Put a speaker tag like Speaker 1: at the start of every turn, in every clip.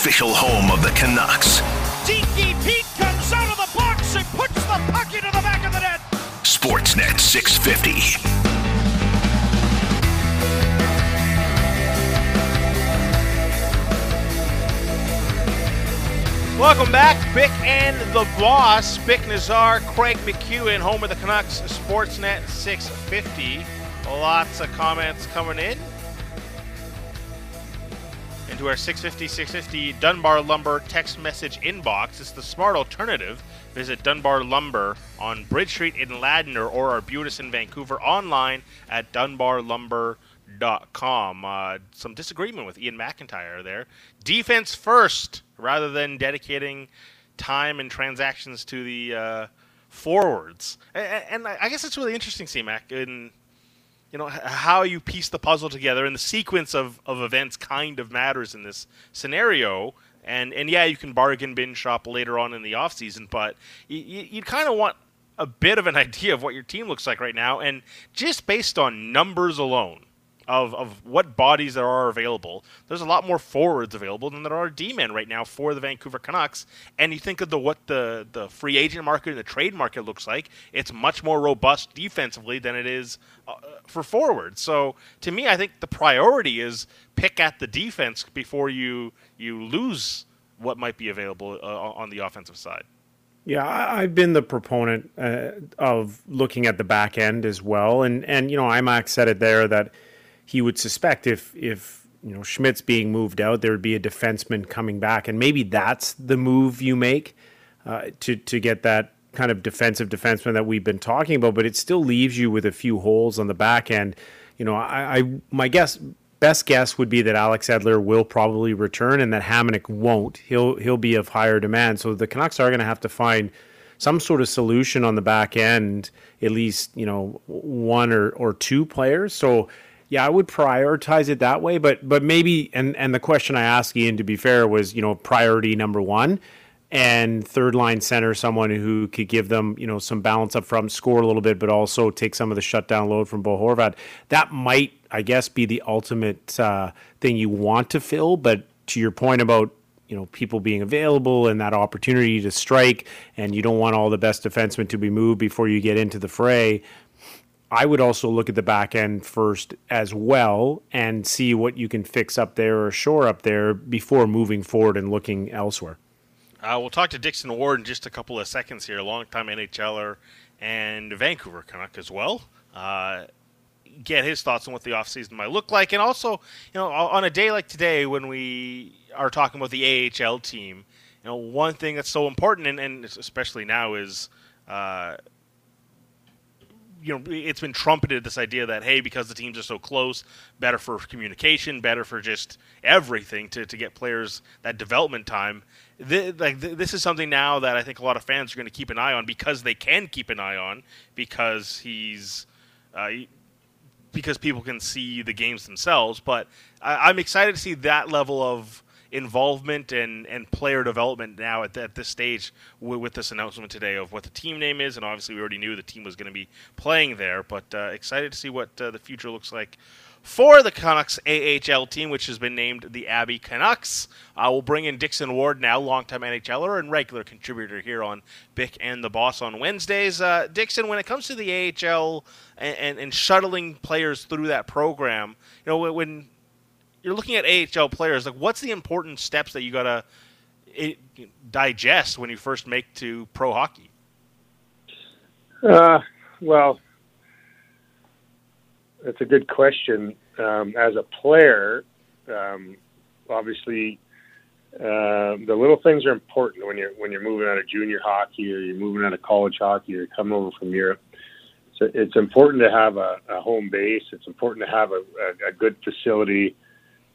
Speaker 1: official home of the Canucks.
Speaker 2: Tiki Pete comes out of the box and puts the puck into the back of the net.
Speaker 1: Sportsnet 650.
Speaker 3: Welcome back, Bik and the Boss. Bik Nizzar, Craig MacEwen, home of the Canucks, Sportsnet 650. Lots of comments coming in. Into our 650 650 Dunbar Lumber text message inbox. It's the smart alternative. Visit Dunbar Lumber on Bridge Street in Ladner or Arbutus in Vancouver online at dunbarlumber.com. Uh, some disagreement with Ian McIntyre there. Defense first rather than dedicating time and transactions to the uh, forwards. And, and, I guess it's really interesting, C-Mac, in you know how you piece the puzzle together and the sequence of, of events kind of matters in this scenario. And and yeah, you can bargain bin shop later on in the off season, but you, you, kind of want a bit of an idea of what your team looks like right now, and just based on numbers alone, of, of what bodies there are available, there's a lot more forwards available than there are D-men right now for the Vancouver Canucks. And you think of the what the, the free agent market and the trade market looks like, it's much more robust defensively than it is uh, for forwards. So to me, I think the priority is pick at the defense before you you lose what might be available uh, on the offensive side.
Speaker 4: Yeah, I've been the proponent uh, of looking at the back end as well, and and you know, IMAX said it there that he would suspect if if you know Schmidt's being moved out, there would be a defenseman coming back, and maybe that's the move you make uh, to to get that kind of defensive defenseman that we've been talking about. But it still leaves you with a few holes on the back end. You know, I, I my guess best guess would be that Alex Edler will probably return and that Hamonic won't. He'll he'll be of higher demand. So the Canucks are going to have to find some sort of solution on the back end, at least you know one or or two players. So yeah, I would prioritize it that way. But but maybe and and the question I asked Ian to be fair was you know priority number one and third line center, someone who could give them, you know, some balance up front, score a little bit, but also take some of the shutdown load from Bo Horvat. That might, I guess, be the ultimate uh, thing you want to fill. But to your point about, you know, people being available and that opportunity to strike, and you don't want all the best defensemen to be moved before you get into the fray. I would also look at the back end first as well and see what you can fix up there or shore up there before moving forward and looking elsewhere.
Speaker 3: Uh, we'll talk to Dixon Ward in just a couple of seconds here, longtime NHLer and Vancouver Canuck as well. Uh, get his thoughts on what the offseason might look like. And also, you know, on a day like today when we are talking about the AHL team, you know, one thing that's so important, and, and especially now, is uh, you know, it's been trumpeted this idea that hey, because the teams are so close, better for communication, better for just everything to, to get players that development time. This, like this is something now that I think a lot of fans are going to keep an eye on because they can keep an eye on because he's. Uh, because people can see the games themselves, but I, I'm excited to see that level of involvement and, and player development now at, at this stage with, with, this announcement today of what the team name is. And obviously, we already knew the team was going to be playing there, but uh, excited to see what uh, the future looks like for the Canucks AHL team, which has been named the Abbey Canucks. Uh, we'll bring in Dixon Ward now, longtime NHLer and regular contributor here on Bik and the Boss on Wednesdays. Uh, Dixon, when it comes to the AHL and, and, and, shuttling players through that program, you know, when you're looking at AHL players. Like, what's the important steps that you gotta it, digest when you first make to pro hockey?
Speaker 5: Uh, well, that's a good question. Um, as a player, um, obviously, uh, the little things are important when you're when you're moving out of junior hockey or you're moving out of college hockey or coming over from Europe. So it's important to have a, a home base. It's important to have a, a, a good facility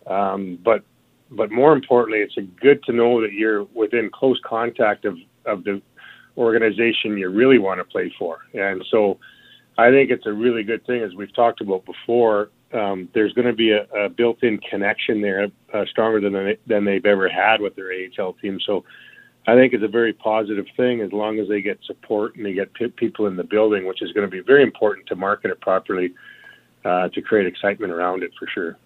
Speaker 5: um, but but more importantly, it's good to know that you're within close contact of, of the organization you really want to play for. And so I think it's a really good thing, as we've talked about before. Um, there's going to be a, a, built-in connection there, uh, stronger than they, than they've ever had with their AHL team. So I think it's a very positive thing as long as they get support and they get p- people in the building, which is going to be very important to market it properly uh, to create excitement around it for sure.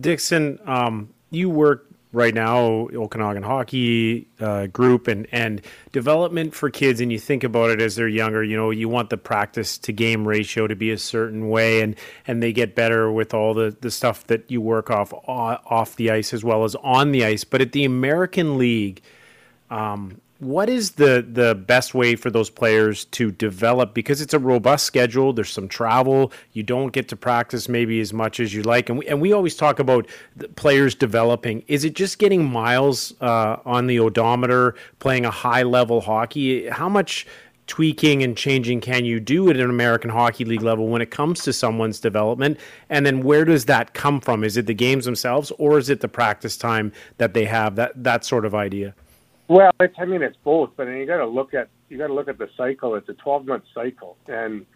Speaker 4: Dixon, um, you work right now, Okanagan Hockey uh, Group, and and development for kids. And you think about it as they're younger. You know, you want the practice to game ratio to be a certain way, and and they get better with all the the stuff that you work off off the ice as well as on the ice. But at the American League. Um, what is the the best way for those players to develop because it's a robust schedule there's some travel you don't get to practice maybe as much as you like and we, and we always talk about players developing is it just getting miles uh, on the odometer playing a high level hockey how much tweaking and changing can you do at an American Hockey League level when it comes to someone's development? And then where does that come from? Is it the games themselves or is it the practice time that they have? That that sort of idea.
Speaker 5: Well, it's, I mean, it's both, but you got to look at you got to look at the cycle. It's a 12 month cycle, and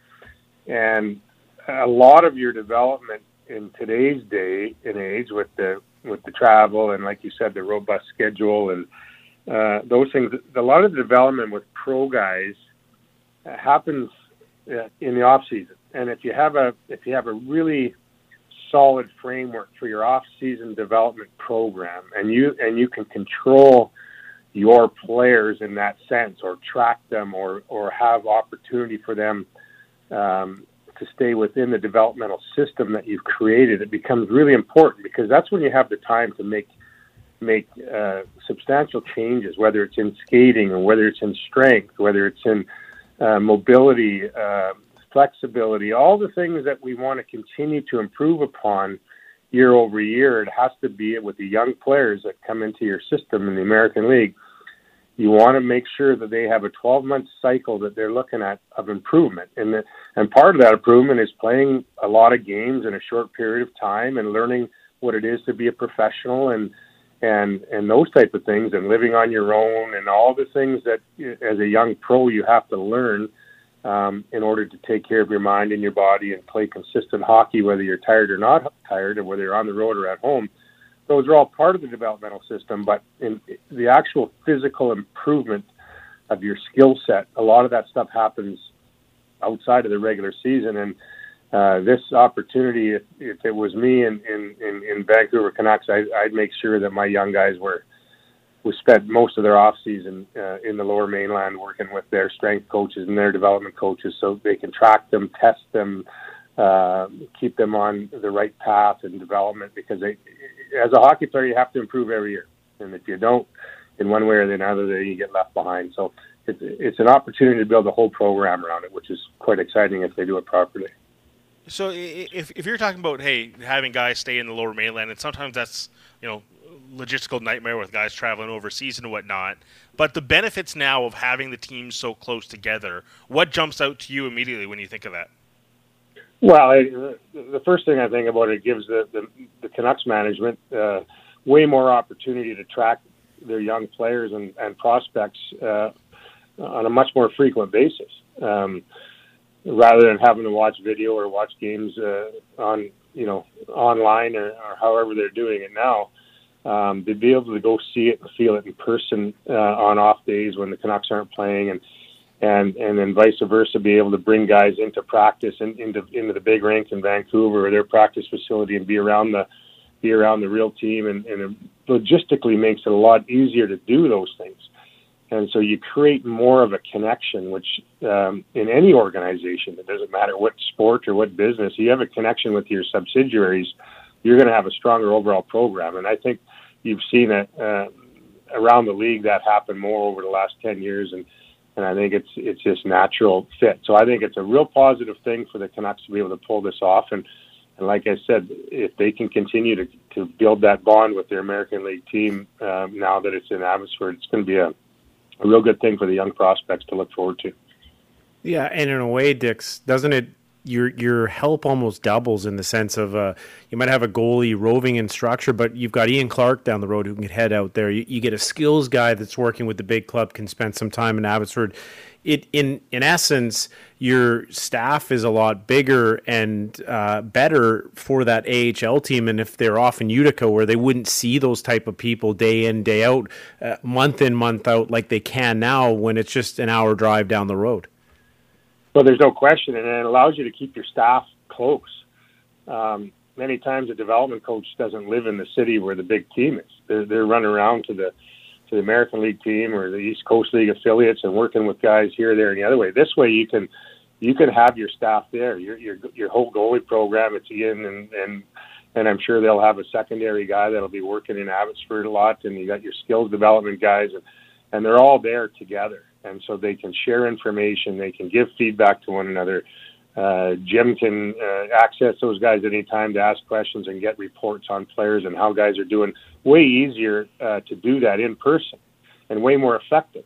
Speaker 5: and a lot of your development in today's day and age with the with the travel and like you said, the robust schedule and uh, those things. A lot of the development with pro guys uh, happens uh, in the off season, and if you have a if you have a really solid framework for your off season development program, and you and you can control your players in that sense or track them or, or have opportunity for them um, to stay within the developmental system that you've created, it becomes really important because that's when you have the time to make make uh, substantial changes, whether it's in skating or whether it's in strength, whether it's in uh, mobility, uh, flexibility, all the things that we want to continue to improve upon year over year. It has to be with the young players that come into your system in the American League. You want to make sure that they have a 12 month cycle that they're looking at of improvement. And, the, and part of that improvement is playing a lot of games in a short period of time and learning what it is to be a professional and, and, and those type of things and living on your own and all the things that as a young pro you have to learn um, in order to take care of your mind and your body and play consistent hockey, whether you're tired or not tired, or whether you're on the road or at home. Those are all part of the developmental system, but in the actual physical improvement of your skill set, a lot of that stuff happens outside of the regular season. And uh, this opportunity, if, if it was me in, in, in, in Vancouver Canucks, I, I'd make sure that my young guys were we spent most of their off season uh, in the lower mainland working with their strength coaches and their development coaches so they can track them, test them, uh, keep them on the right path and development because they, as a hockey player, you have to improve every year. And if you don't, in one way or the other, then you get left behind. So it's, it's an opportunity to build a whole program around it, which is quite exciting if they do it properly.
Speaker 3: So if, if you're talking about, hey, having guys stay in the lower mainland, and sometimes that's, you know, logistical nightmare with guys traveling overseas and whatnot. But the benefits now of having the teams so close together, what jumps out to you immediately when you think of that?
Speaker 5: Well, I, the first thing I think about it gives the the, the Canucks management uh, way more opportunity to track their young players and, and prospects uh, on a much more frequent basis, um, rather than having to watch video or watch games uh, on you know online or, or however they're doing it now um, to be able to go see it and feel it in person uh, on off days when the Canucks aren't playing, and and and then vice versa, be able to bring guys into practice and into into the big rink in Vancouver or their practice facility and be around the be around the real team, and, and it logistically makes it a lot easier to do those things. And so you create more of a connection, which um, in any organization, it doesn't matter what sport or what business, you have a connection with your subsidiaries, you're going to have a stronger overall program. And I think you've seen it uh, around the league that happen more over the last ten years, and and I think it's it's just natural fit. So I think it's a real positive thing for the Canucks to be able to pull this off. And and like I said, if they can continue to to build that bond with their American League team um, now that it's in Abbotsford, it's going to be a a real good thing for the young prospects to look forward to.
Speaker 4: Yeah, and in a way, Dix, doesn't it your your help almost doubles in the sense of uh, you might have a goalie roving in structure, but you've got Ian Clark down the road who can head out there. You, you, get a skills guy that's working with the big club, can spend some time in Abbotsford. It in in essence, your staff is a lot bigger and uh, better for that AHL team. And if they're off in Utica, where they wouldn't see those type of people day in day out, uh, month in month out, like they can now, when it's just an hour drive down the road.
Speaker 5: Well, there's no question, and it allows you to keep your staff close. Um, many times a development coach doesn't live in the city where the big team is. They're they're running around to the to the American League team or the East Coast League affiliates and working with guys here, there, and the other way. This way, you can you can have your staff there. Your your your whole goalie program. It's Ian and and and I'm sure they'll have a secondary guy that'll be working in Abbotsford a lot, and you got your skills development guys, and and they're all there together, and so they can share information, they can give feedback to one another. Uh, Jim can uh, access those guys anytime to ask questions and get reports on players and how guys are doing. Way easier uh, to do that in person, and way more effective.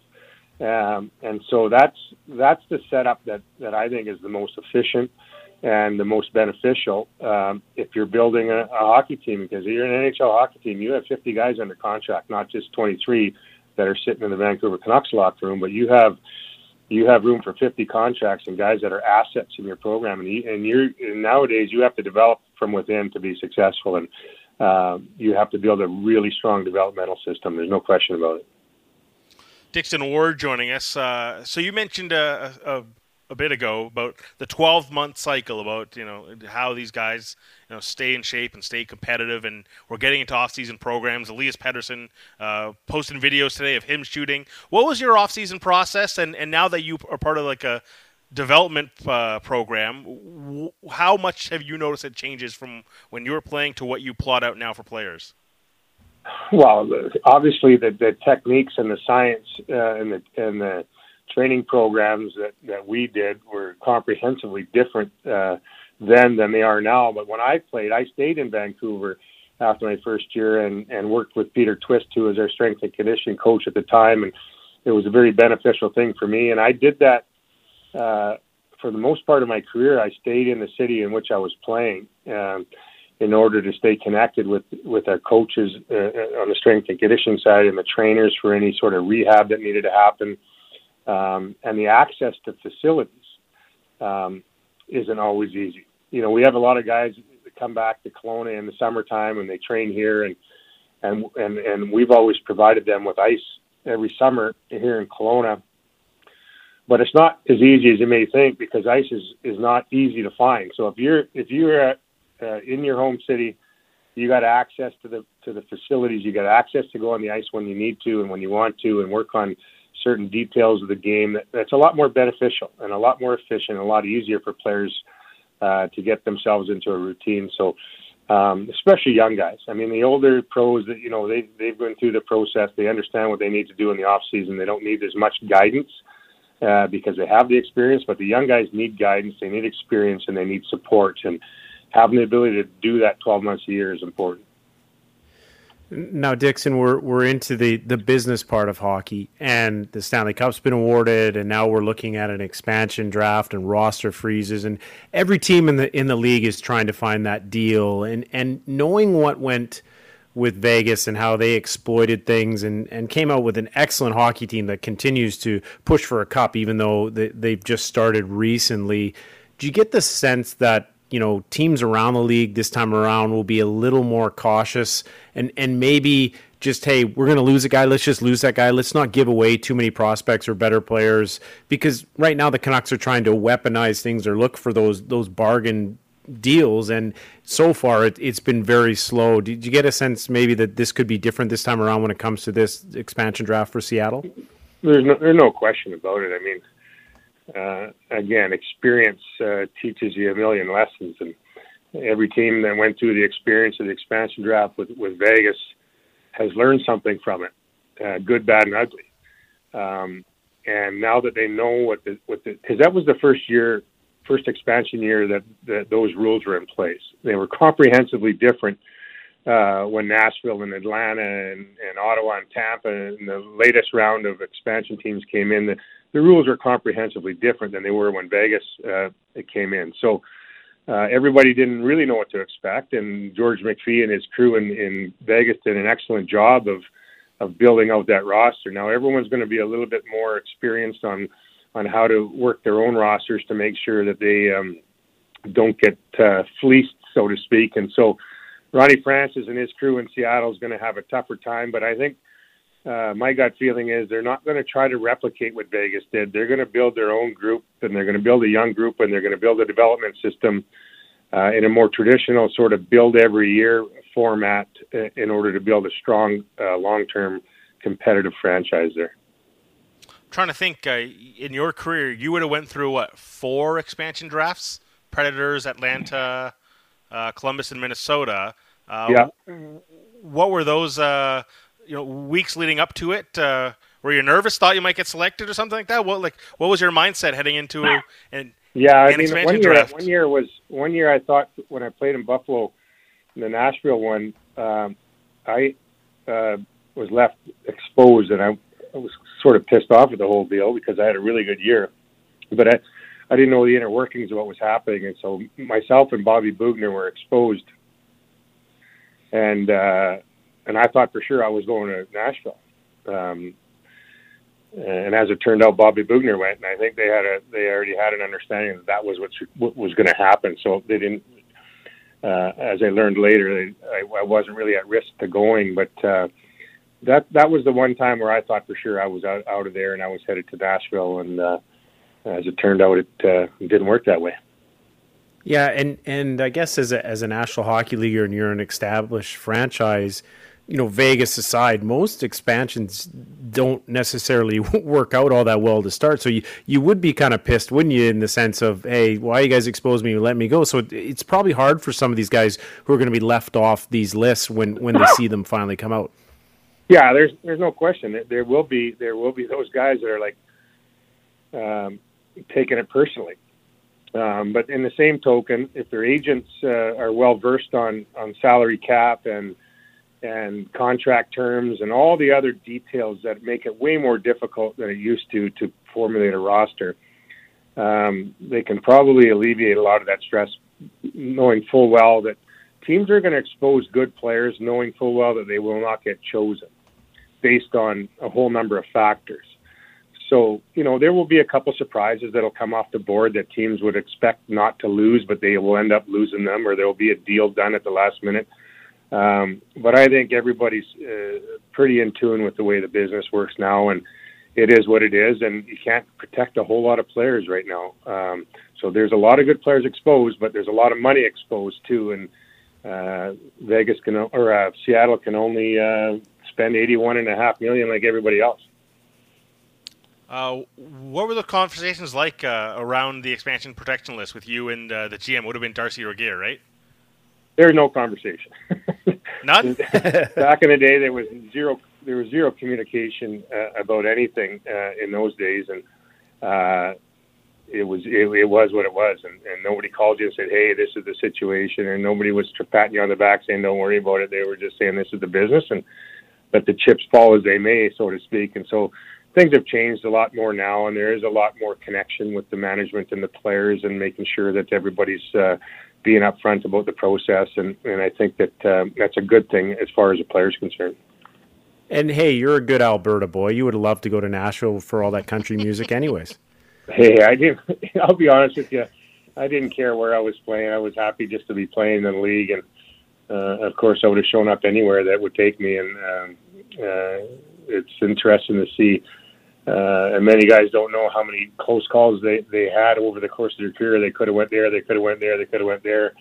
Speaker 5: Um, and so that's that's the setup that that I think is the most efficient and the most beneficial um, if you're building a, a hockey team because you're an NHL hockey team. You have 50 guys under contract, not just 23 that are sitting in the Vancouver Canucks locker room, but you have you have room for 50 contracts and guys that are assets in your program. And, you, and you're and nowadays you have to develop from within to be successful, and uh, you have to build a really strong developmental system. There's no question about it.
Speaker 3: Dixon Ward joining us. Uh, so you mentioned a, a, a bit ago about the 12 month cycle about you know how these guys you know stay in shape and stay competitive. And we're getting into off season programs. Elias Pettersson uh, posting videos today of him shooting. What was your off season process? And and now that you are part of like a development uh, program w- how much have you noticed it changes from when you were playing to what you plot out now for players?
Speaker 5: Well obviously the, the techniques and the science uh, and the and the training programs that, that we did were comprehensively different uh, then than they are now. But when I played, I stayed in Vancouver after my first year and, and worked with Peter Twist, who was our strength and conditioning coach at the time. And it was a very beneficial thing for me. And I did that uh, for the most part of my career. I stayed in the city in which I was playing. Um, in order to stay connected with with our coaches uh, on the strength and conditioning side and the trainers for any sort of rehab that needed to happen, um, and the access to facilities um, isn't always easy. You know, we have a lot of guys that come back to Kelowna in the summertime and they train here, and and and and we've always provided them with ice every summer here in Kelowna. But it's not as easy as you may think because ice is, is not easy to find. So if you're if you're at, uh, in your home city, you got access to the to the facilities. You got access to go on the ice when you need to and when you want to, and work on certain details of the game that, that's a lot more beneficial and a lot more efficient, a lot easier for players uh, to get themselves into a routine. So, um, especially young guys. I mean, the older pros that you know they they've been through the process. They understand what they need to do in the off season. They don't need as much guidance uh, because they have the experience. But the young guys need guidance. They need experience and they need support. And having the ability to do that 12 months a year is important.
Speaker 4: Now, Dixon, we're we're into the the business part of hockey, and the Stanley Cup's been awarded, and now we're looking at an expansion draft and roster freezes, and every team in the in the league is trying to find that deal, and and knowing what went with Vegas and how they exploited things and, and came out with an excellent hockey team that continues to push for a cup, even though they, they've just started recently. Do you get the sense that you know teams around the league this time around will be a little more cautious and and maybe just hey we're going to lose a guy let's just lose that guy. Let's not give away too many prospects or better players because right now the Canucks are trying to weaponize things or look for those those bargain deals. And so far it, has been very slow. Did you get a sense maybe that this could be different this time around when it comes to this expansion draft for Seattle?
Speaker 5: There's no, there's no question about it. I mean uh, again, experience uh, teaches you a million lessons, and every team that went through the experience of the expansion draft with, with Vegas has learned something from it, uh, good, bad, and ugly. Um, and now that they know what the what the because that was the first year, first expansion year that that those rules were in place. They were comprehensively different uh, when Nashville and Atlanta and, and Ottawa and Tampa and the latest round of expansion teams came in. The, the rules are comprehensively different than they were when Vegas uh, came in. So uh, everybody didn't really know what to expect, and George McPhee and his crew in, in Vegas did an excellent job of of building out that roster. Now everyone's going to be a little bit more experienced on on how to work their own rosters to make sure that they um, don't get uh, fleeced, so to speak. And so Ronnie Francis and his crew in Seattle is going to have a tougher time, but I think uh, my gut feeling is they're not going to try to replicate what Vegas did. They're going to build their own group, and they're going to build a young group, and they're going to build a development system uh, in a more traditional sort of build every year format uh, in order to build a strong uh, long term competitive franchise there.
Speaker 3: I'm trying to think uh, in your career, you would have went through what four expansion drafts: Predators, Atlanta, uh, Columbus, and Minnesota. Uh,
Speaker 5: yeah.
Speaker 3: What were those? You know, weeks leading up to it. Uh, were you nervous? Thought you might get selected or something like that? What like what was your mindset heading into and
Speaker 5: yeah, I mean, one year, draft. one year was one year. I thought when I played in Buffalo, in the Nashville one, um, I uh, was left exposed, and I, I was sort of pissed off with the whole deal because I had a really good year, but I, I didn't know the inner workings of what was happening, and so myself and Bobby Boughner were exposed, and uh, and I thought for sure I was going to Nashville. Um, and as it turned out, Bobby Boughner went, and I think they had a they already had an understanding that that was what, what was going to happen. So they didn't. Uh, as I learned later, I, I wasn't really at risk to going, but uh, that that was the one time where I thought for sure I was out, out of there and I was headed to Nashville, and uh, as it turned out, it, uh, didn't work that way.
Speaker 4: Yeah, and and I guess as a as a National Hockey League and you're an established franchise, you know, Vegas aside, most expansions don't necessarily work out all that well to start. So you, you would be kind of pissed, wouldn't you, in the sense of, hey, why you guys expose me and let me go? So it, it's probably hard for some of these guys who are going to be left off these lists when, when they see them finally come out.
Speaker 5: Yeah, there's there's no question. There will be there will be those guys that are like um, taking it personally. Um, but in the same token, if their agents uh, are well versed on on salary cap and and contract terms and all the other details that make it way more difficult than it used to to formulate a roster. Um, they can probably alleviate a lot of that stress, knowing full well that teams are going to expose good players, knowing full well that they will not get chosen based on a whole number of factors. So, you know, there will be a couple surprises that'll come off the board that teams would expect not to lose, but they will end up losing them, or there will be a deal done at the last minute um, but I think everybody's uh, pretty in tune with the way the business works now, and it is what it is. And you can't protect a whole lot of players right now. Um, so there's a lot of good players exposed, but there's a lot of money exposed too. And uh, Vegas can or uh, Seattle can only uh, spend eighty-one and a half million like everybody else.
Speaker 3: Uh, what were the conversations like uh, around the expansion protection list with you and uh, the GM? Would have been Darcy Regier, right?
Speaker 5: There's no conversation.
Speaker 3: None.
Speaker 5: Back in the day, there was zero. There was zero communication uh, about anything uh, in those days, and uh, it was it, it was what it was, and, and nobody called you and said, "Hey, this is the situation," and nobody was patting you on the back saying, "Don't worry about it." They were just saying, "This is the business," and let the chips fall as they may, so to speak. And so things have changed a lot more now, and there is a lot more connection with the management and the players, and making sure that everybody's uh, being upfront about the process, and, and I think that um, that's a good thing as far as the player's concerned.
Speaker 4: And hey, you're a good Alberta boy. You would love to go to Nashville for all that country music, anyways.
Speaker 5: hey, I didn't. I'll be honest with you. I didn't care where I was playing. I was happy just to be playing in the league, and uh, of course, I would have shown up anywhere that would take me. And um, uh, it's interesting to see uh, and many guys don't know how many close calls they, they had over the course of their career. They could have went there, they could have went there, they could have went there,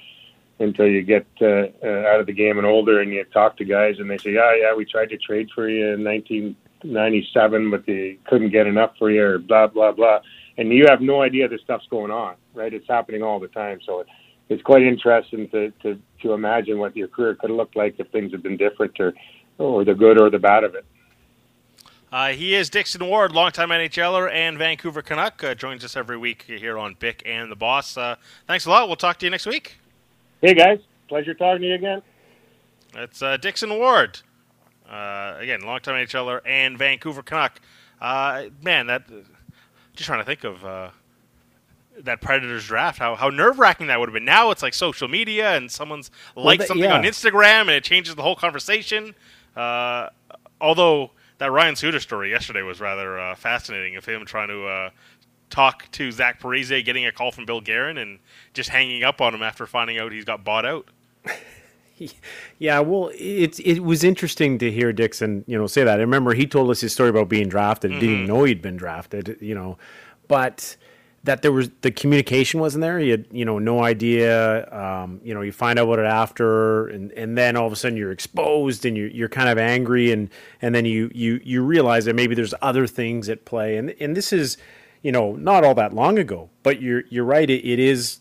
Speaker 5: until you get uh, uh, out of the game and older, and you talk to guys, and they say, "Yeah, yeah, we tried to trade for you in 1997, but they couldn't get enough for you," or blah blah blah. And you have no idea this stuff's going on, right? It's happening all the time. So it, it's quite interesting to, to to imagine what your career could have looked like if things had been different, or or the good or the bad of it.
Speaker 3: Uh, he is Dixon Ward, longtime NHLer and Vancouver Canuck. Uh, joins us every week here on Bik and the Boss. Uh, thanks a lot. We'll talk to you next week.
Speaker 5: Hey, guys. Pleasure talking to you again.
Speaker 3: That's uh, Dixon Ward. Uh, again, longtime NHLer and Vancouver Canuck. Uh, man, that. just trying to think of that Predators draft, how, how nerve wracking that would have been. Now it's like social media and someone's well, liked that, something yeah. on Instagram and it changes the whole conversation. Uh, although that Ryan Suter story yesterday was rather uh, fascinating of him trying to uh, talk to Zach Parise, getting a call from Bill Guerin, and just hanging up on him after finding out he's got bought out.
Speaker 4: yeah, well, it's it was interesting to hear Dixon, you know, say that. I remember he told us his story about being drafted. Mm-hmm. Didn't even know he'd been drafted, you know, but that there was the communication wasn't there. You had, you know, no idea. Um, you know, you find out about it after, and, and then all of a sudden you're exposed, and you're you're kind of angry, and and then you you you realize that maybe there's other things at play, and and this is, you know, not all that long ago, but you're you're right. it, it is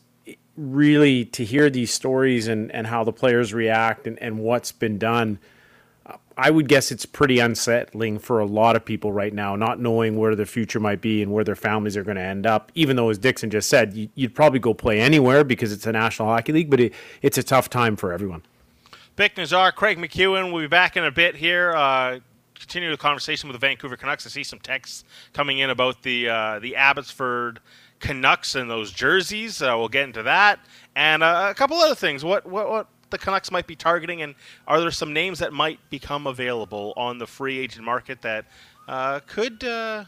Speaker 4: really to hear these stories and and how the players react and and what's been done I would guess it's pretty unsettling for a lot of people right now, not knowing where their future might be and where their families are going to end up. Even though, as Dixon just said, you, would probably go play anywhere because it's a National Hockey League, but it, it's a tough time for everyone.
Speaker 3: Bik Nizzar, Craig MacEwen, We'll be back in a bit here. Uh, continue the conversation with the Vancouver Canucks. I see some texts coming in about the uh, the Abbotsford Canucks and those jerseys. Uh, we'll get into that and uh, a couple other things. What what what the Canucks might be targeting, and are there some names that might become available on the free agent market that uh, could uh,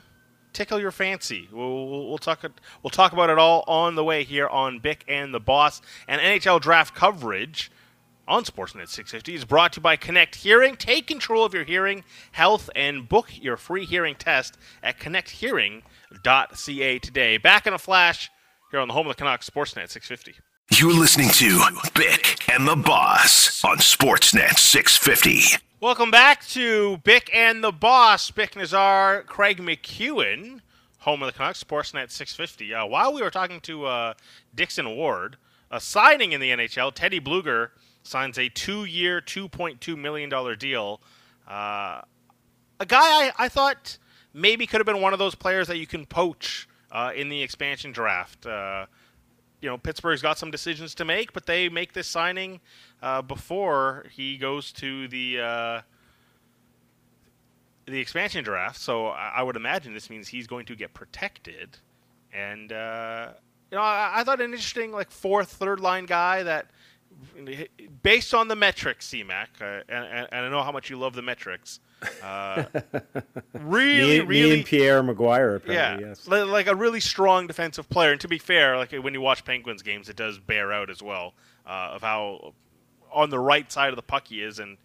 Speaker 3: tickle your fancy? We'll, we'll, talk. We'll talk about it all on the way here on Bik and the Boss and NHL draft coverage on Sportsnet 650 is brought to you by Connect Hearing. Take control of your hearing health and book your free hearing test at connecthearing.ca today. Back in a flash here on the home of the Canucks, Sportsnet 650.
Speaker 1: You're listening to Bik and the Boss on Sportsnet 650.
Speaker 3: Welcome back to Bik and the Boss. Bik Nizzar, Craig MacEwen, home of the Canucks, Sportsnet 650. Uh, while we were talking to uh, Dixon Ward, a signing in the NHL, Teddy Blueger signs a two-year, $2.2 million deal. Uh, a guy I, I, thought maybe could have been one of those players that you can poach uh, in the expansion draft. You know Pittsburgh's got some decisions to make, but they make this signing uh, before he goes to the uh, the expansion draft. So I, would imagine this means he's going to get protected. And uh, you know, I, I, thought an interesting like fourth, third line guy that. Based on the metrics, CMAC, uh, and, and I know how much you love the metrics, uh, really,
Speaker 4: me,
Speaker 3: really,
Speaker 4: me and Pierre McGuire.
Speaker 3: yeah,
Speaker 4: yes.
Speaker 3: like a really strong defensive player. And to be fair, like when you watch Penguins games, it does bear out as well uh, of how on the right side of the puck he is. And you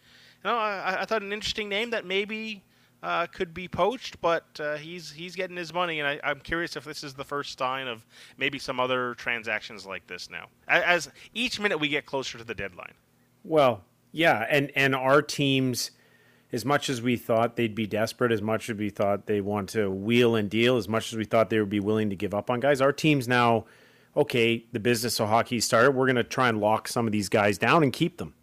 Speaker 3: know, I, I thought an interesting name that maybe uh, could be poached, but uh, he's he's getting his money, and I, am curious if this is the first sign of maybe some other transactions like this now. As, as each minute we get closer to the deadline.
Speaker 4: Well, yeah, and and our teams as much as we thought they'd be desperate, as much as we thought they want to wheel and deal, as much as we thought they would be willing to give up on guys, our team's now, okay, the business of hockey started. We're going to try and lock some of these guys down and keep them.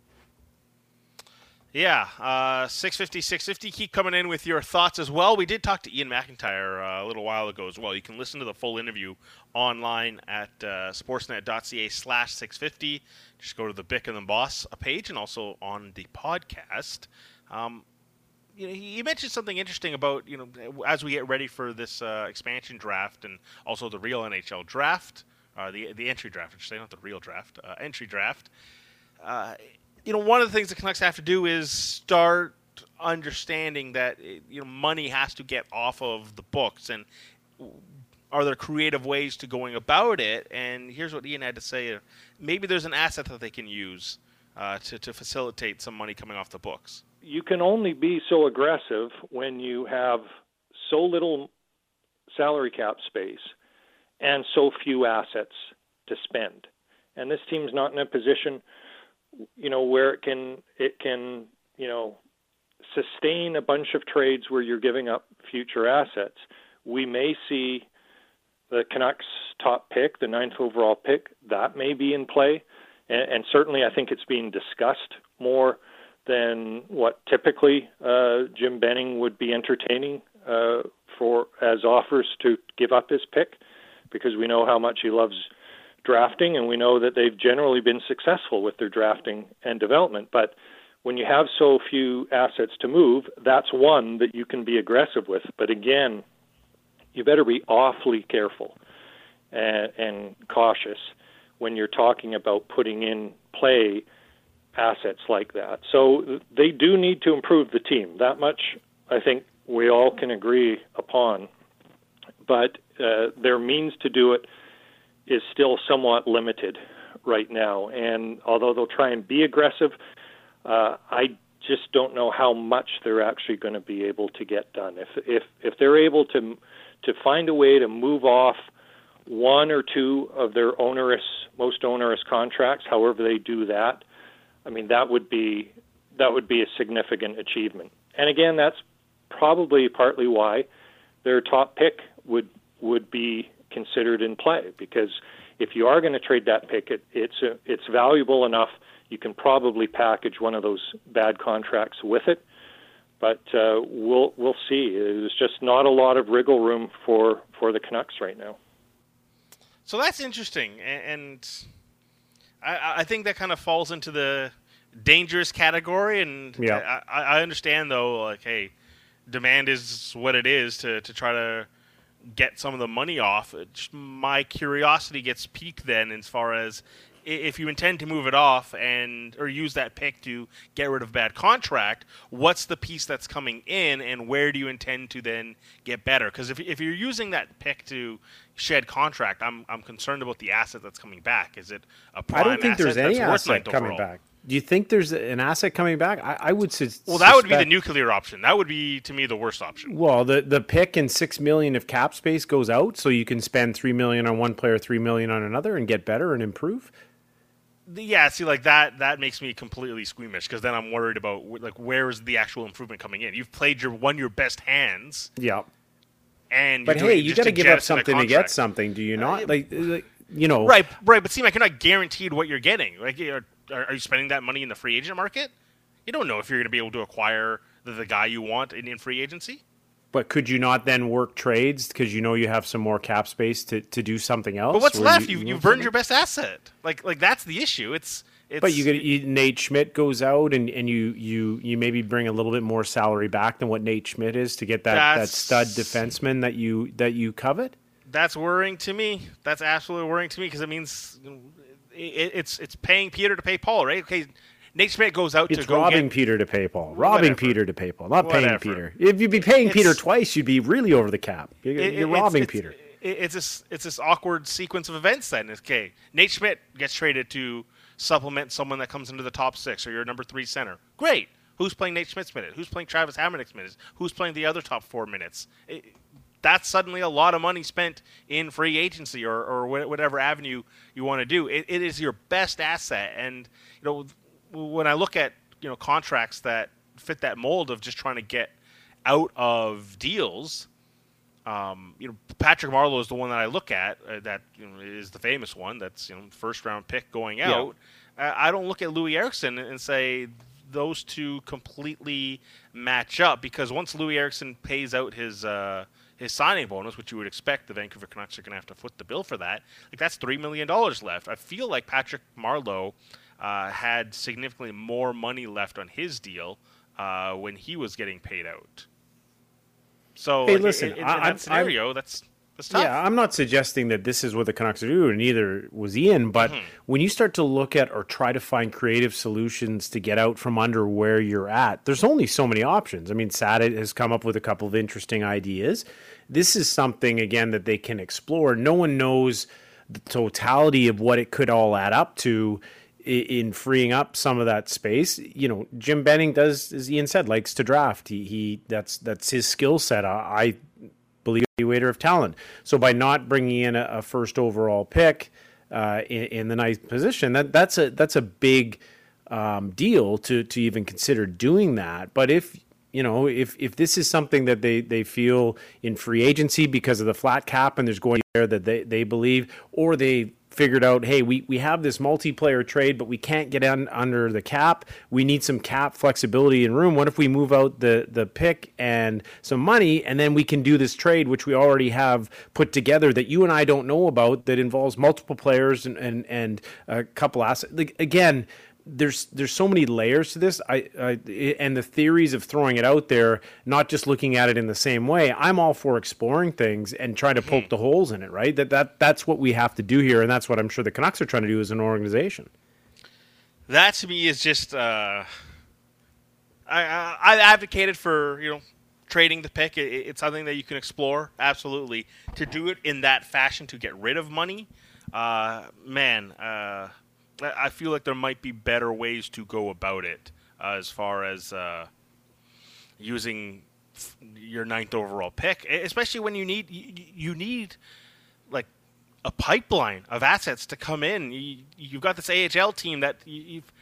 Speaker 3: Yeah, uh, 650, 650. Keep coming in with your thoughts as well. We did talk to Ian McIntyre uh, a little while ago as well. You can listen to the full interview online at uh, sportsnet.ca slash 650. Just go to the Bik and the Boss page and also on the podcast. Um, you know, you mentioned something interesting about you know as we get ready for this uh, expansion draft and also the real NHL draft, uh, the the entry draft, I should say, not the real draft, uh, entry draft. Uh, you know, one of the things the Canucks have to do is start understanding that you know money has to get off of the books and are there creative ways to going about it and here's what Ian had to say maybe there's an asset that they can use uh, to, to facilitate some money coming off the books
Speaker 6: you can only be so aggressive when you have so little salary cap space and so few assets to spend. And this team's not in a position, you know, where it can it can, you know, sustain a bunch of trades where you're giving up future assets. We may see the Canucks top pick, the ninth overall pick, that may be in play. And, and certainly I think it's being discussed more than what typically uh, Jim Benning would be entertaining uh, for as offers to give up his pick, because we know how much he loves drafting, and we know that they've generally been successful with their drafting and development. But when you have so few assets to move, that's one that you can be aggressive with. But again, you better be awfully careful and, and cautious when you're talking about putting in play assets like that. So they do need to improve the team. That much I think we all can agree upon. But uh, their means to do it is still somewhat limited right now. And although they'll try and be aggressive, uh, I just don't know how much they're actually going to be able to get done. If if if they're able to to find a way to move off one or two of their onerous, most onerous contracts, however they do that, I mean that would be that would be a significant achievement. And again, that's probably partly why their top pick would would be considered in play because if you are going to trade that pick, it, it's a, it's valuable enough. You can probably package one of those bad contracts with it, but uh, we'll we'll see. There's just not a lot of wriggle room for for the Canucks right now.
Speaker 3: So that's interesting, and I, I think that kind of falls into the dangerous category. And
Speaker 4: yeah.
Speaker 3: I, I understand though, like, hey, demand is what it is to to try to get some of the money off. My curiosity gets piqued then, as far as if you intend to move it off and or use that pick to get rid of bad contract, what's the piece that's coming in, and where do you intend to then get better? Because if if you're using that pick to shed contract, I'm I'm concerned about the asset that's coming back. Is it a prime
Speaker 4: I don't think there's any asset
Speaker 3: coming
Speaker 4: overall? back. Do you think there's an asset coming back? I, I would say.
Speaker 3: Well, that would be the nuclear option. That would be to me the worst option.
Speaker 4: Well, the the pick and six million of cap space goes out, so you can spend three million on one player, three million on another, and get better and improve.
Speaker 3: Yeah, see, like that that makes me completely squeamish because then I'm worried about like where is the actual improvement coming in? You've played your one your best hands.
Speaker 4: Yeah.
Speaker 3: And
Speaker 4: but hey, you got to give up something to get something, do you not? Uh, like, like you know,
Speaker 3: right, right. But see, like you're not guaranteed what you're getting. Like, are, are you spending that money in the free agent market? You don't know if you're going to be able to acquire the, the guy you want in, in free agency.
Speaker 4: But could you not then work trades because you know you have some more cap space to, to do something else?
Speaker 3: But what's left? You, you, have burned your best asset. Like like that's the issue. It's it's,
Speaker 4: but you get you, Nate Schmidt goes out and, and you, you you maybe bring a little bit more salary back than what Nate Schmidt is to get that, that stud defenseman that you that you covet.
Speaker 3: That's worrying to me. That's absolutely worrying to me because it means it, it's it's paying Peter to pay Paul, right? Okay, Nate Schmidt goes out
Speaker 4: it's
Speaker 3: to
Speaker 4: robbing
Speaker 3: get,
Speaker 4: Peter to pay Paul. Robbing
Speaker 3: whatever.
Speaker 4: Peter to pay Paul, not
Speaker 3: whatever.
Speaker 4: paying Peter. If you'd be paying
Speaker 3: it's,
Speaker 4: Peter twice, you'd be really over the cap. You're,
Speaker 3: it,
Speaker 4: you're robbing
Speaker 3: it's,
Speaker 4: Peter.
Speaker 3: It's this it's this awkward sequence of events. Then okay, Nate Schmidt gets traded to supplement someone that comes into the top six or your number three center. Great. Who's playing Nate Schmidt's minutes? Who's playing Travis Hamonic's minutes? Who's playing the other top four minutes? It, that's suddenly a lot of money spent in free agency or, or whatever avenue you want to do. It, it is your best asset, and you know when I look at you know contracts that fit that mold of just trying to get out of deals. Um, you know, Patrick Marleau is the one that I look at. Uh, that you know, is the famous one. That's you know first round pick going out. Yeah. Uh, I don't look at Loui Eriksson and say those two completely match up because once Loui Eriksson pays out his uh, his signing bonus, which you would expect the Vancouver Canucks are going to have to foot the bill for that, like that's three million dollars left. I feel like Patrick Marleau uh, had significantly more money left on his deal uh, when he was getting paid out. So,
Speaker 4: hey,
Speaker 3: like,
Speaker 4: listen,
Speaker 3: in, in,
Speaker 4: I,
Speaker 3: that scenario,
Speaker 4: I,
Speaker 3: that's that's tough.
Speaker 4: Yeah, I'm not suggesting that this is what the Canucks are doing, neither was Ian. But mm-hmm. when you start to look at or try to find creative solutions to get out from under where you're at, there's only so many options. I mean, Sadet has come up with a couple of interesting ideas. This is something, again, that they can explore. No one knows the totality of what it could all add up to in freeing up some of that space. You know, Jim Benning does, as Ian said, likes to draft. He, he that's that's his skill set. I, I believe evaluator of talent. So by not bringing in a, a first overall pick uh, in, in, the ninth position, that that's a that's a big um, deal to to even consider doing that. But if you know, if if this is something that they, they feel in free agency because of the flat cap and there's going there that they, they believe, or they figured out, hey, we, we have this multiplayer trade, but we can't get under the cap. We need some cap flexibility and room. What if we move out the, the pick and some money, and then we can do this trade, which we already have put together that you and I don't know about that involves multiple players and, and, and a couple assets. Like, again, there's there's so many layers to this. I, I, and the theories of throwing it out there, not just looking at it in the same way. I'm all for exploring things and trying to poke the holes in it. Right. That that that's what we have to do here, and that's what I'm sure the Canucks are trying to do as an organization.
Speaker 3: That to me is just. Uh, I, I I advocated for you know trading the pick. It, it's something that you can explore absolutely. To do it in that fashion to get rid of money, uh, man. Uh, I feel like there might be better ways to go about it uh, as far as uh, using your ninth overall pick, especially when you need you, you need like a pipeline of assets to come in. You, you've got this AHL team that you, have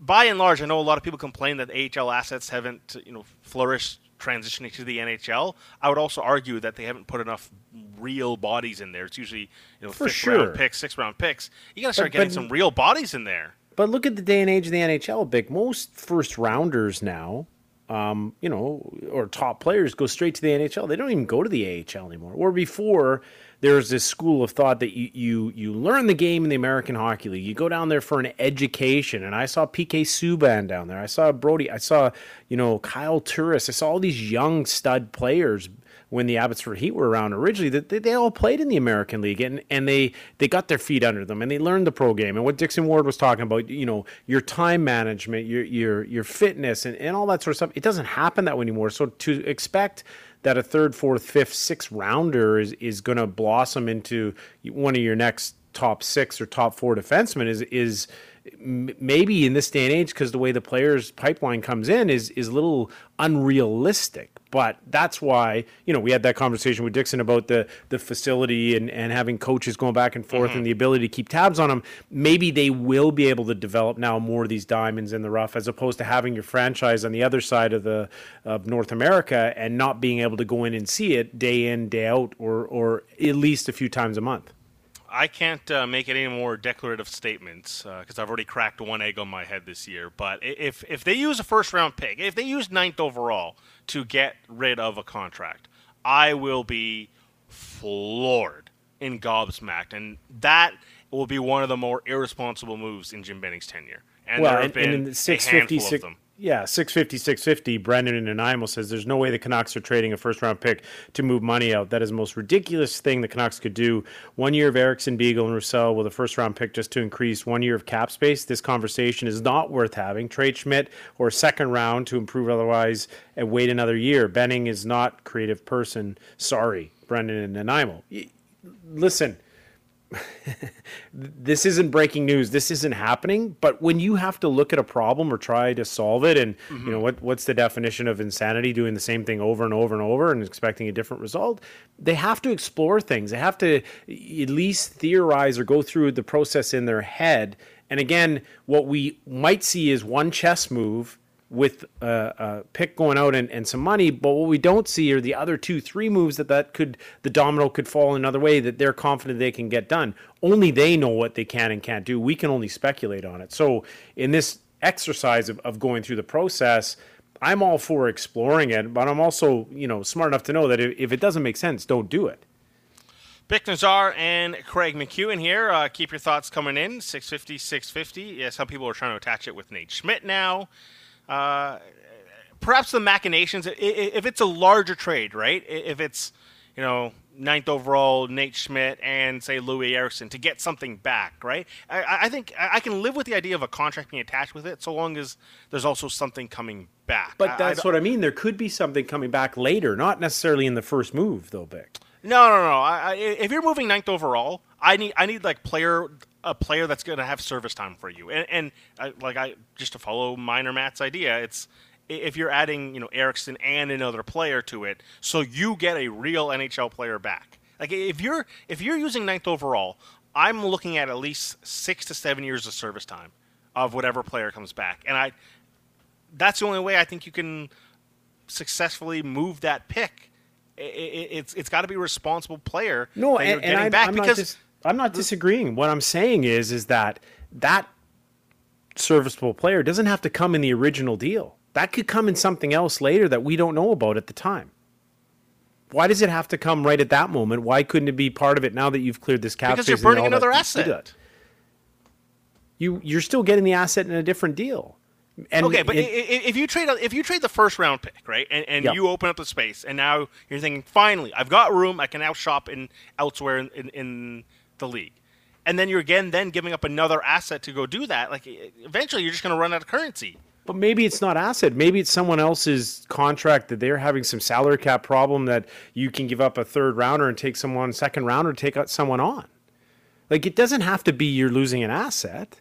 Speaker 3: by and large, I know a lot of people complain that AHL assets haven't, you know, flourished transitioning to the NHL. I would also argue that they haven't put enough real bodies in there. It's usually you know
Speaker 4: For
Speaker 3: fifth
Speaker 4: sure.
Speaker 3: round picks, sixth round picks. You got to start
Speaker 4: But-
Speaker 3: getting
Speaker 4: but-
Speaker 3: some real bodies in there.
Speaker 4: But look at the day and age of the NHL, Bik. Most first rounders now, um, you know, or top players go straight to the NHL. They don't even go to the AHL anymore. Or before, there was this school of thought that you, you you learn the game in the American Hockey League. You go down there for an education. And I saw PK Subban down there. I saw Brodie. I saw, you know, Kyle Turris. I saw all these young stud players when the Abbotsford Heat were around originally, that they, they all played in the American League and, and they they got their feet under them and they learned the pro game and what Dixon Ward was talking about, you know, your time management, your your your fitness and, and all that sort of stuff. It doesn't happen that way anymore. So to expect that a third, fourth, fifth, sixth rounder is is going to blossom into one of your next top six or top four defensemen is is maybe in this day and age because the way the players pipeline comes in is is a little unrealistic. But that's why you know we had that conversation with Dixon about the the facility and and having coaches going back and forth mm-hmm. and the ability to keep tabs on them maybe they will be able to develop now more of these diamonds in the rough as opposed to having your franchise on the other side of the of North America and not being able to go in and see it day in day out or or at least a few times a month
Speaker 3: I can't uh, make any more declarative statements because I've already cracked one egg on my head this year. But if if they use a first round pick, if they use ninth overall to get rid of a contract, I will be floored and gobsmacked, and that will be one of the more irresponsible moves in Jim Benning's tenure. And
Speaker 4: well,
Speaker 3: there have
Speaker 4: and,
Speaker 3: been
Speaker 4: and in the
Speaker 3: a
Speaker 4: 650,
Speaker 3: handful of them.
Speaker 4: Yeah, 650, 650, Brendan in Nanaimo says there's no way the Canucks are trading a first round pick to move money out. That is the most ridiculous thing the Canucks could do. One year of Eriksson, Beagle, and Roussel with a first round pick just to increase one year of cap space. This conversation is not worth having. Trade Schmidt or second round to improve otherwise and wait another year. Benning is not creative person. Sorry, Brendan in Nanaimo. Listen, this isn't breaking news. This isn't happening. But when you have to look at a problem or try to solve it, and you know mm-hmm. what what's the definition of insanity? Doing the same thing over and over and over and expecting a different result. They have to explore things. They have to at least theorize or go through the process in their head. And again, what we might see is one chess move with a, a pick going out and, and some money. But what we don't see are the other two, three moves that that could the domino could fall another way that they're confident they can get done. Only they know what they can and can't do. We can only speculate on it. So in this exercise of, of going through the process. I'm all for exploring it, but I'm also, you know, smart enough to know that if, if it doesn't make sense, don't do it.
Speaker 3: Bik Nizzar and Craig MacEwen here. Uh, keep your thoughts coming in. 650, 650. Yeah, some people are trying to attach it with Nate Schmidt now. Uh, perhaps the machinations, i- i- if it's a larger trade, right? If it's, you know, ninth overall, Nate Schmidt, and say Loui Eriksson to get something back, right? I- I, I think I I can live with the idea of a contract being attached with it so long as there's also something coming back.
Speaker 4: But
Speaker 3: I- I
Speaker 4: that's what I mean. There could be something coming back later, not necessarily in the first move, though, Bik.
Speaker 3: No, no, no. I, I, if you're moving ninth overall, I need I need like player a player that's going to have service time for you. And, and I, like I just to follow Minor Matt's idea, it's if you're adding you know Eriksson and another player to it, so you get a real NHL player back. Like if you're if you're using ninth overall, I'm looking at at least six to seven years of service time of whatever player comes back, and I that's the only way I think you can successfully move that pick. I- I- it's it's got to be a responsible player.
Speaker 4: No, and, and
Speaker 3: getting
Speaker 4: I'm,
Speaker 3: back
Speaker 4: I'm
Speaker 3: because
Speaker 4: dis- I'm not disagreeing. What I'm saying is, is that that serviceable player doesn't have to come in the original deal. That could come in something else later that we don't know about at the time. Why does it have to come right at that moment? Why couldn't it be part of it now that you've cleared this cap
Speaker 3: because you're burning another asset.
Speaker 4: You you're still getting the asset in a different deal. And
Speaker 3: Okay, but
Speaker 4: it-
Speaker 3: if you trade if you trade the first round pick, right, and, and
Speaker 4: Yeah.
Speaker 3: you open up the space, and now you're thinking, finally, I've got room. I can now shop in elsewhere in, in, in the league, and then you're again then giving up another asset to go do that. Like eventually, you're just going to run out of currency.
Speaker 4: But maybe it's not asset. Maybe it's someone else's contract that they're having some salary cap problem that you can give up a third rounder and take someone second rounder take someone on. Like it doesn't have to be you're losing an asset.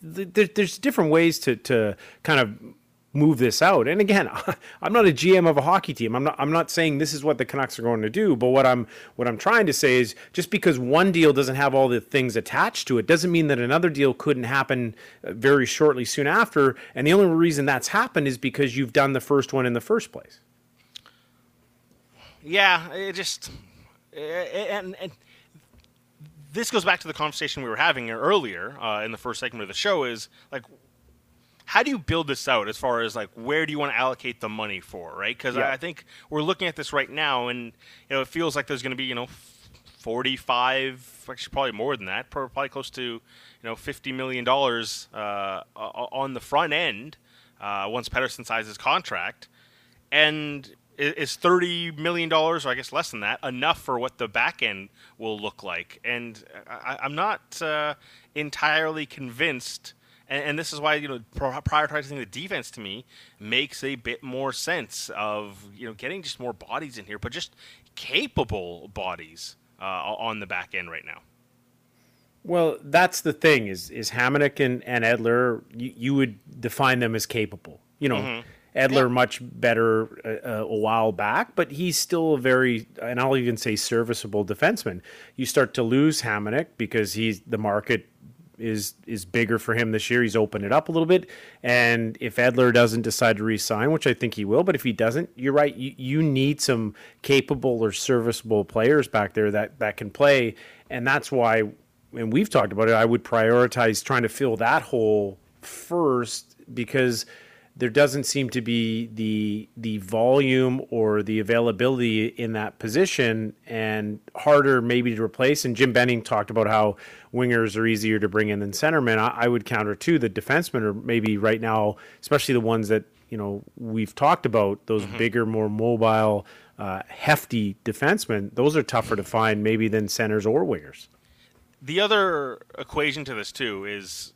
Speaker 4: There- There's different ways to, to kind of move this out. And again, I'm not a GM of a hockey team. I'm not I'm not saying this is what the Canucks are going to do, but what I'm what I'm trying to say is just because one deal doesn't have all the things attached to it doesn't mean that another deal couldn't happen uh, very shortly soon after, and the only reason that's happened is because you've done the first one in the first place.
Speaker 3: Yeah, it just and, and this goes back to the conversation we were having earlier uh, in the first segment of the show is like how do you build this out as far as like where do you want to allocate the money for right because yeah. I, I think we're looking at this right now and you know it feels like there's going to be you know 45 actually probably more than that probably close to you know 50 million dollars uh, on the front end uh, once Pettersson signs his contract and is thirty million dollars, or I guess less than that, enough for what the back end will look like? And I, am not uh, entirely convinced. And, and, this is why you know prioritizing the defense to me makes a bit more sense of you know getting just more bodies in here, but just capable bodies uh, on the back end right now.
Speaker 4: Well, that's the thing is is Hamonic and, and Edler, you, you would define them as capable. You know. Mm-hmm Edler yeah. much better uh, a while back, but he's still a very, and I'll even say serviceable defenseman. You start to lose Hamonic because he's the market is is bigger for him this year. He's opened it up a little bit, and if Edler doesn't decide to resign, which I think he will, but if he doesn't, you're right. You, you need some capable or serviceable players back there that that can play, and that's why. And we've talked about it. I would prioritize trying to fill that hole first because there doesn't seem to be the the volume or the availability in that position and harder maybe to replace. And Jim Benning talked about how wingers are easier to bring in than centermen. I, I would counter too the defensemen are maybe right now, especially the ones that you know we've talked about, those mm-hmm. bigger, more mobile, uh, hefty defensemen. Those are tougher to find maybe than centers or wingers.
Speaker 3: The other equation to this too is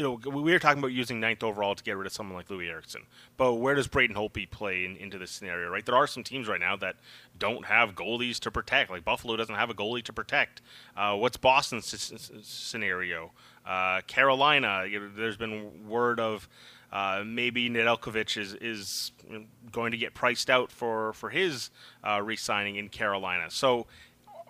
Speaker 3: you know, we were talking about using ninth overall to get rid of someone like Loui Eriksson, but where does Braden Holtby play in, into this scenario, right? There are some teams right now that don't have goalies to protect. Like Buffalo doesn't have a goalie to protect. Uh, what's Boston's scenario? Uh, Carolina, you know, there's been word of uh, maybe Nedeljkovic is is going to get priced out for for his uh, re-signing in Carolina. So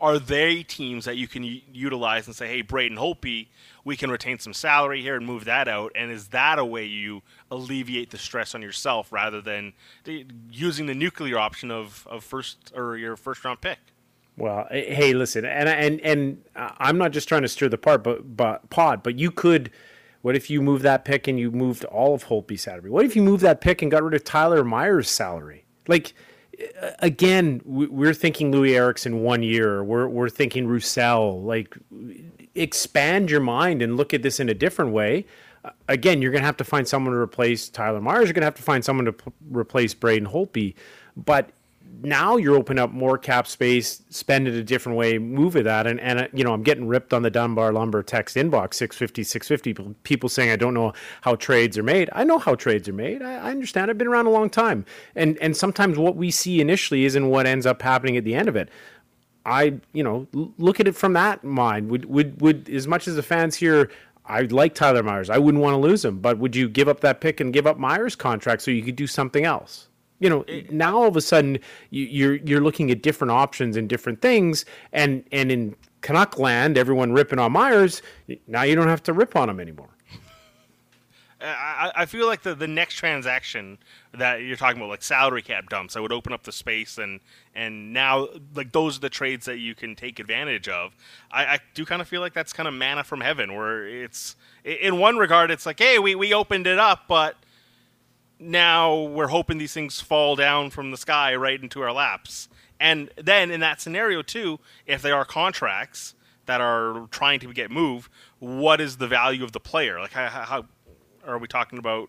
Speaker 3: are they teams that you can utilize and say, hey, Braden Holtby, we can retain some salary here and move that out? And is that a way you alleviate the stress on yourself rather than the, using the nuclear option of, of first or your first round pick?
Speaker 4: Well, eh, hey, listen, and and and uh, I'm not just trying to stir the pot, but but pod, but you could. What if you move that pick and you moved all of Holtby's salary? What if you moved that pick and got rid of Tyler Myers' salary? Like again, we're thinking Loui Eriksson one year. We're we're thinking Roussel. Like, expand your mind and look at this in a different way. Uh, again, you're going to have to find someone to replace Tyler Myers. You're going to have to find someone to p- replace Braden Holtby. But now you're opening up more cap space, spend it a different way, move it that. And, and uh, you know, I'm getting ripped on the Dunbar Lumber text inbox 650, 650. People saying I don't know how trades are made. I know how trades are made. I, I understand. I've been around a long time. And, and sometimes what we see initially isn't what ends up happening at the end of it. I, you know, look at it from that mind. Would, would, would, as much as the fans here, I like Tyler Myers. I wouldn't want to lose him, but would you give up that pick and give up Myers' contract so you could do something else? You know now all of a sudden you're you're looking at different options and different things and and in Canuck land everyone ripping on Myers now you don't have to rip on him anymore uh,
Speaker 3: I, I feel like the, the next transaction that you're talking about, like salary cap dumps, I would open up the space and and now like those are the trades that you can take advantage of. I, I do kind of feel like that's kind of manna from heaven, where it's in one regard it's like, hey, we, we opened it up, but now we're hoping these things fall down from the sky right into our laps. And then in that scenario too, if there are contracts that are trying to get moved, what is the value of the player? Like how, how are we talking about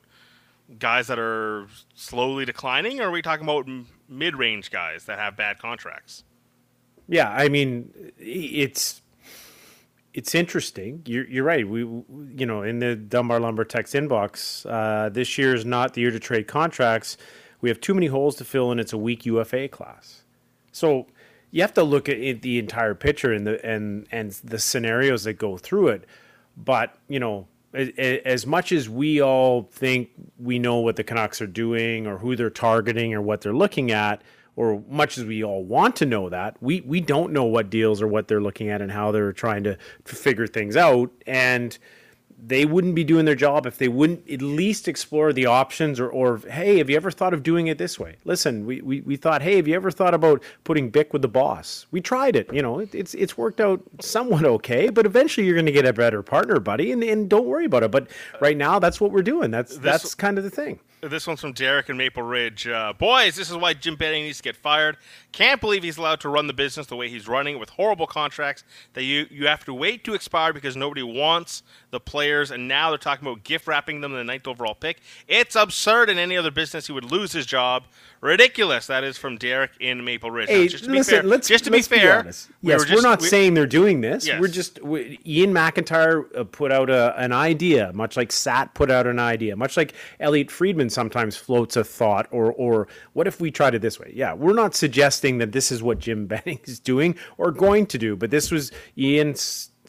Speaker 3: guys that are slowly declining or are we talking about mid-range guys that have bad contracts?
Speaker 4: Yeah, I mean it's it's interesting. You're, you're right. We, you know, in the Dunbar Lumber text inbox, uh, this year is not the year to trade contracts. We have too many holes to fill, and it's a weak UFA class. So you have to look at the entire picture and the and and the scenarios that go through it. But you know, as much as we all think we know what the Canucks are doing or who they're targeting or what they're looking at, or much as we all want to know that, we we don't know what deals or what they're looking at and how they're trying to, to figure things out. And they wouldn't be doing their job if they wouldn't at least explore the options or, or hey, have you ever thought of doing it this way? Listen, we, we, we thought, hey, have you ever thought about putting Bik with the boss? We tried it. You know, it, it's it's worked out somewhat okay, but eventually you're going to get a better partner, buddy, and, and don't worry about it. But right now, that's what we're doing. That's this, that's kind of the thing.
Speaker 3: This one's from Derek in Maple Ridge. Uh, boys, this is why Jim Benning needs to get fired. Can't believe he's allowed to run the business the way he's running it with horrible contracts that you, you have to wait to expire because nobody wants the players, and now they're talking about gift wrapping them in the ninth overall pick. It's absurd. In any other business, he would lose his job. Ridiculous. That is from Derek in Maple Ridge.
Speaker 4: Hey, now, just to listen, be fair, let's, just to let's be fair, be yes, we are just, not we, saying they're doing this. Yes. We're just we, Iain MacIntyre uh, put out a, an idea, much like Sat put out an idea, much like Elliotte Friedman sometimes floats a thought, or or what if we tried it this way? Yeah, we're not suggesting that this is what Jim Benning is doing or going to do, but this was Iain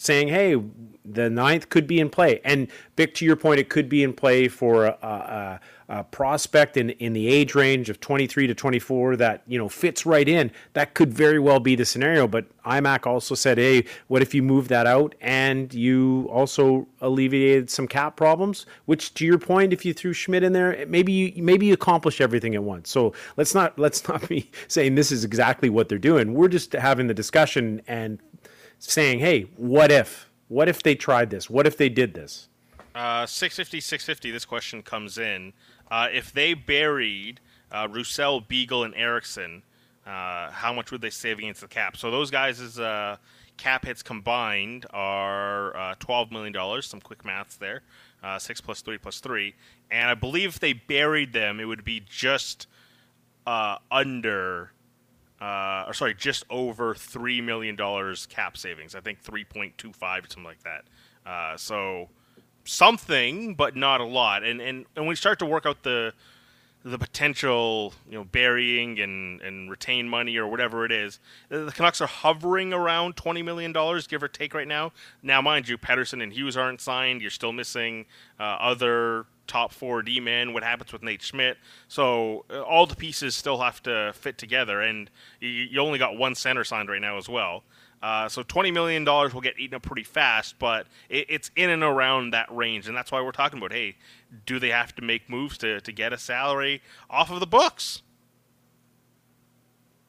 Speaker 4: saying, hey, the ninth could be in play. And Bik, to your point, it could be in play for a, a, a, prospect in, in the age range of 23 to 24 that, you know, fits right in. That could very well be the scenario. But IMAC also said, hey, what if you move that out and you also alleviated some cap problems? Which, to your point, if you threw Schmidt in there, maybe you, maybe you accomplish everything at once. So let's not let's not be saying this is exactly what they're doing. We're just having the discussion and saying, hey, what if? What if they tried this? What if they did this?
Speaker 3: Uh, 650, 650, this question comes in. Uh, if they buried uh, Roussel, Beagle, and Eriksson, uh, how much would they save against the cap? So those guys' uh, cap hits combined are uh, $12 million. Some quick maths there. Uh, 6 plus 3 plus 3. And I believe if they buried them, it would be just under uh, or sorry, just over three million dollars cap savings. I think three point two five, something like that. Uh, so something, but not a lot. And and and we start to work out the the potential, you know, burying and, and retain money or whatever it is. The Canucks are hovering around twenty million dollars, give or take, right now. Now, mind you, Pettersson and Hughes aren't signed. You're still missing uh, other top four D man, what happens with Nate Schmidt. So uh, all the pieces still have to fit together, and you, you only got one center signed right now as well. Uh, so $20 million will get eaten up pretty fast, but it, it's in and around that range. And that's why we're talking about hey, do they have to make moves to, to get a salary off of the books?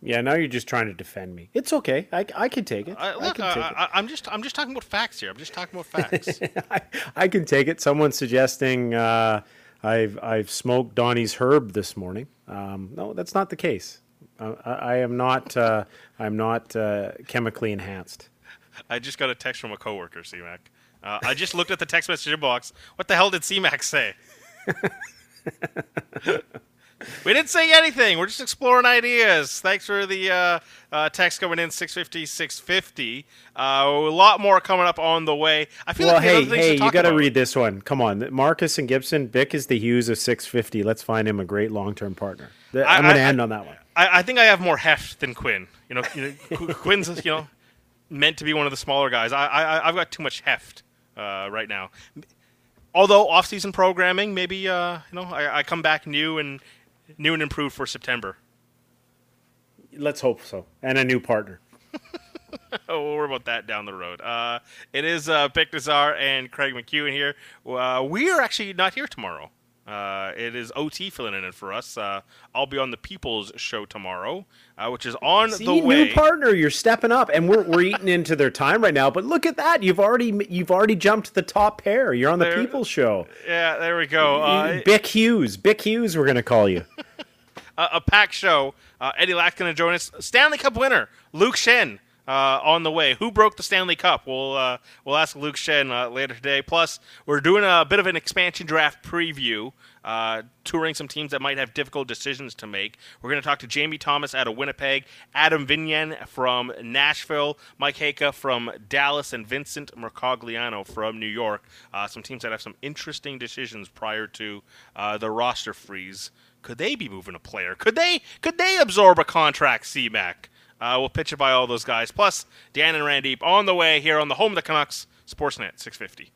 Speaker 4: Yeah, now you're just trying to defend me. It's okay. I, I can take it.
Speaker 3: Uh, look, I am just I'm just talking about facts here. I'm just talking about facts.
Speaker 4: I, I, can take it. Someone's suggesting uh, I've I've smoked Donnie's herb this morning. Um, no, that's not the case. Uh, I, I, am not. Uh, I'm not uh, chemically enhanced.
Speaker 3: I just got a text from a coworker, CMAC. Uh, I just looked at the text message box. What the hell did CMAC say? we didn't say anything. We're just exploring ideas. Thanks for the uh, uh, text coming in 650 650. Uh, a lot more coming up on the way. I feel
Speaker 4: well,
Speaker 3: like
Speaker 4: hey, hey, you got to read this one. Come on, Marcus and Gibson. Bik is the Hughes of 650. Let's find him a great long term partner. I'm going to end on that one.
Speaker 3: I, I, think I have more heft than Quinn. You know, you know Quinn's you know meant to be one of the smaller guys. I, I I've got too much heft uh, right now although off-season programming, maybe uh, you know I, I, come back new and new and improved for September.
Speaker 4: Let's hope so, and a new partner.
Speaker 3: oh, we'll worry about that down the road. Uh, it is uh, Bik Nizzar and Craig MacEwen here. Uh, we are actually not here tomorrow. Uh, it is OT filling in for us. Uh, I'll be on the People's Show tomorrow, uh, which is on
Speaker 4: See,
Speaker 3: the way.
Speaker 4: New partner, you're stepping up, and we're, we're eating into their time right now. But look at that, you've already you've already jumped the top pair. You're on the there, People's Show.
Speaker 3: Yeah, there we go. Uh,
Speaker 4: Bik Hughes, Bik Hughes, we're gonna call you.
Speaker 3: a packed show. Uh, Eddie Lack's to join us. Stanley Cup winner Luke Schenn uh, on the way. Who broke the Stanley Cup? We'll uh, we'll ask Luke Schenn uh, later today. Plus, we're doing a bit of an expansion draft preview, uh, touring some teams that might have difficult decisions to make. We're going to talk to Jamie Thomas out of Winnipeg, Adam Vingan from Nashville, Mike Heika from Dallas, and Vincent Mercogliano from New York. Uh, some teams that have some interesting decisions prior to uh, the roster freeze. Could they be moving a player? Could they could they absorb a contract, CMAC? Uh, we'll pitch it by all those guys. Plus, Dan and Randy on the way here on the home of the Canucks, Sportsnet 650.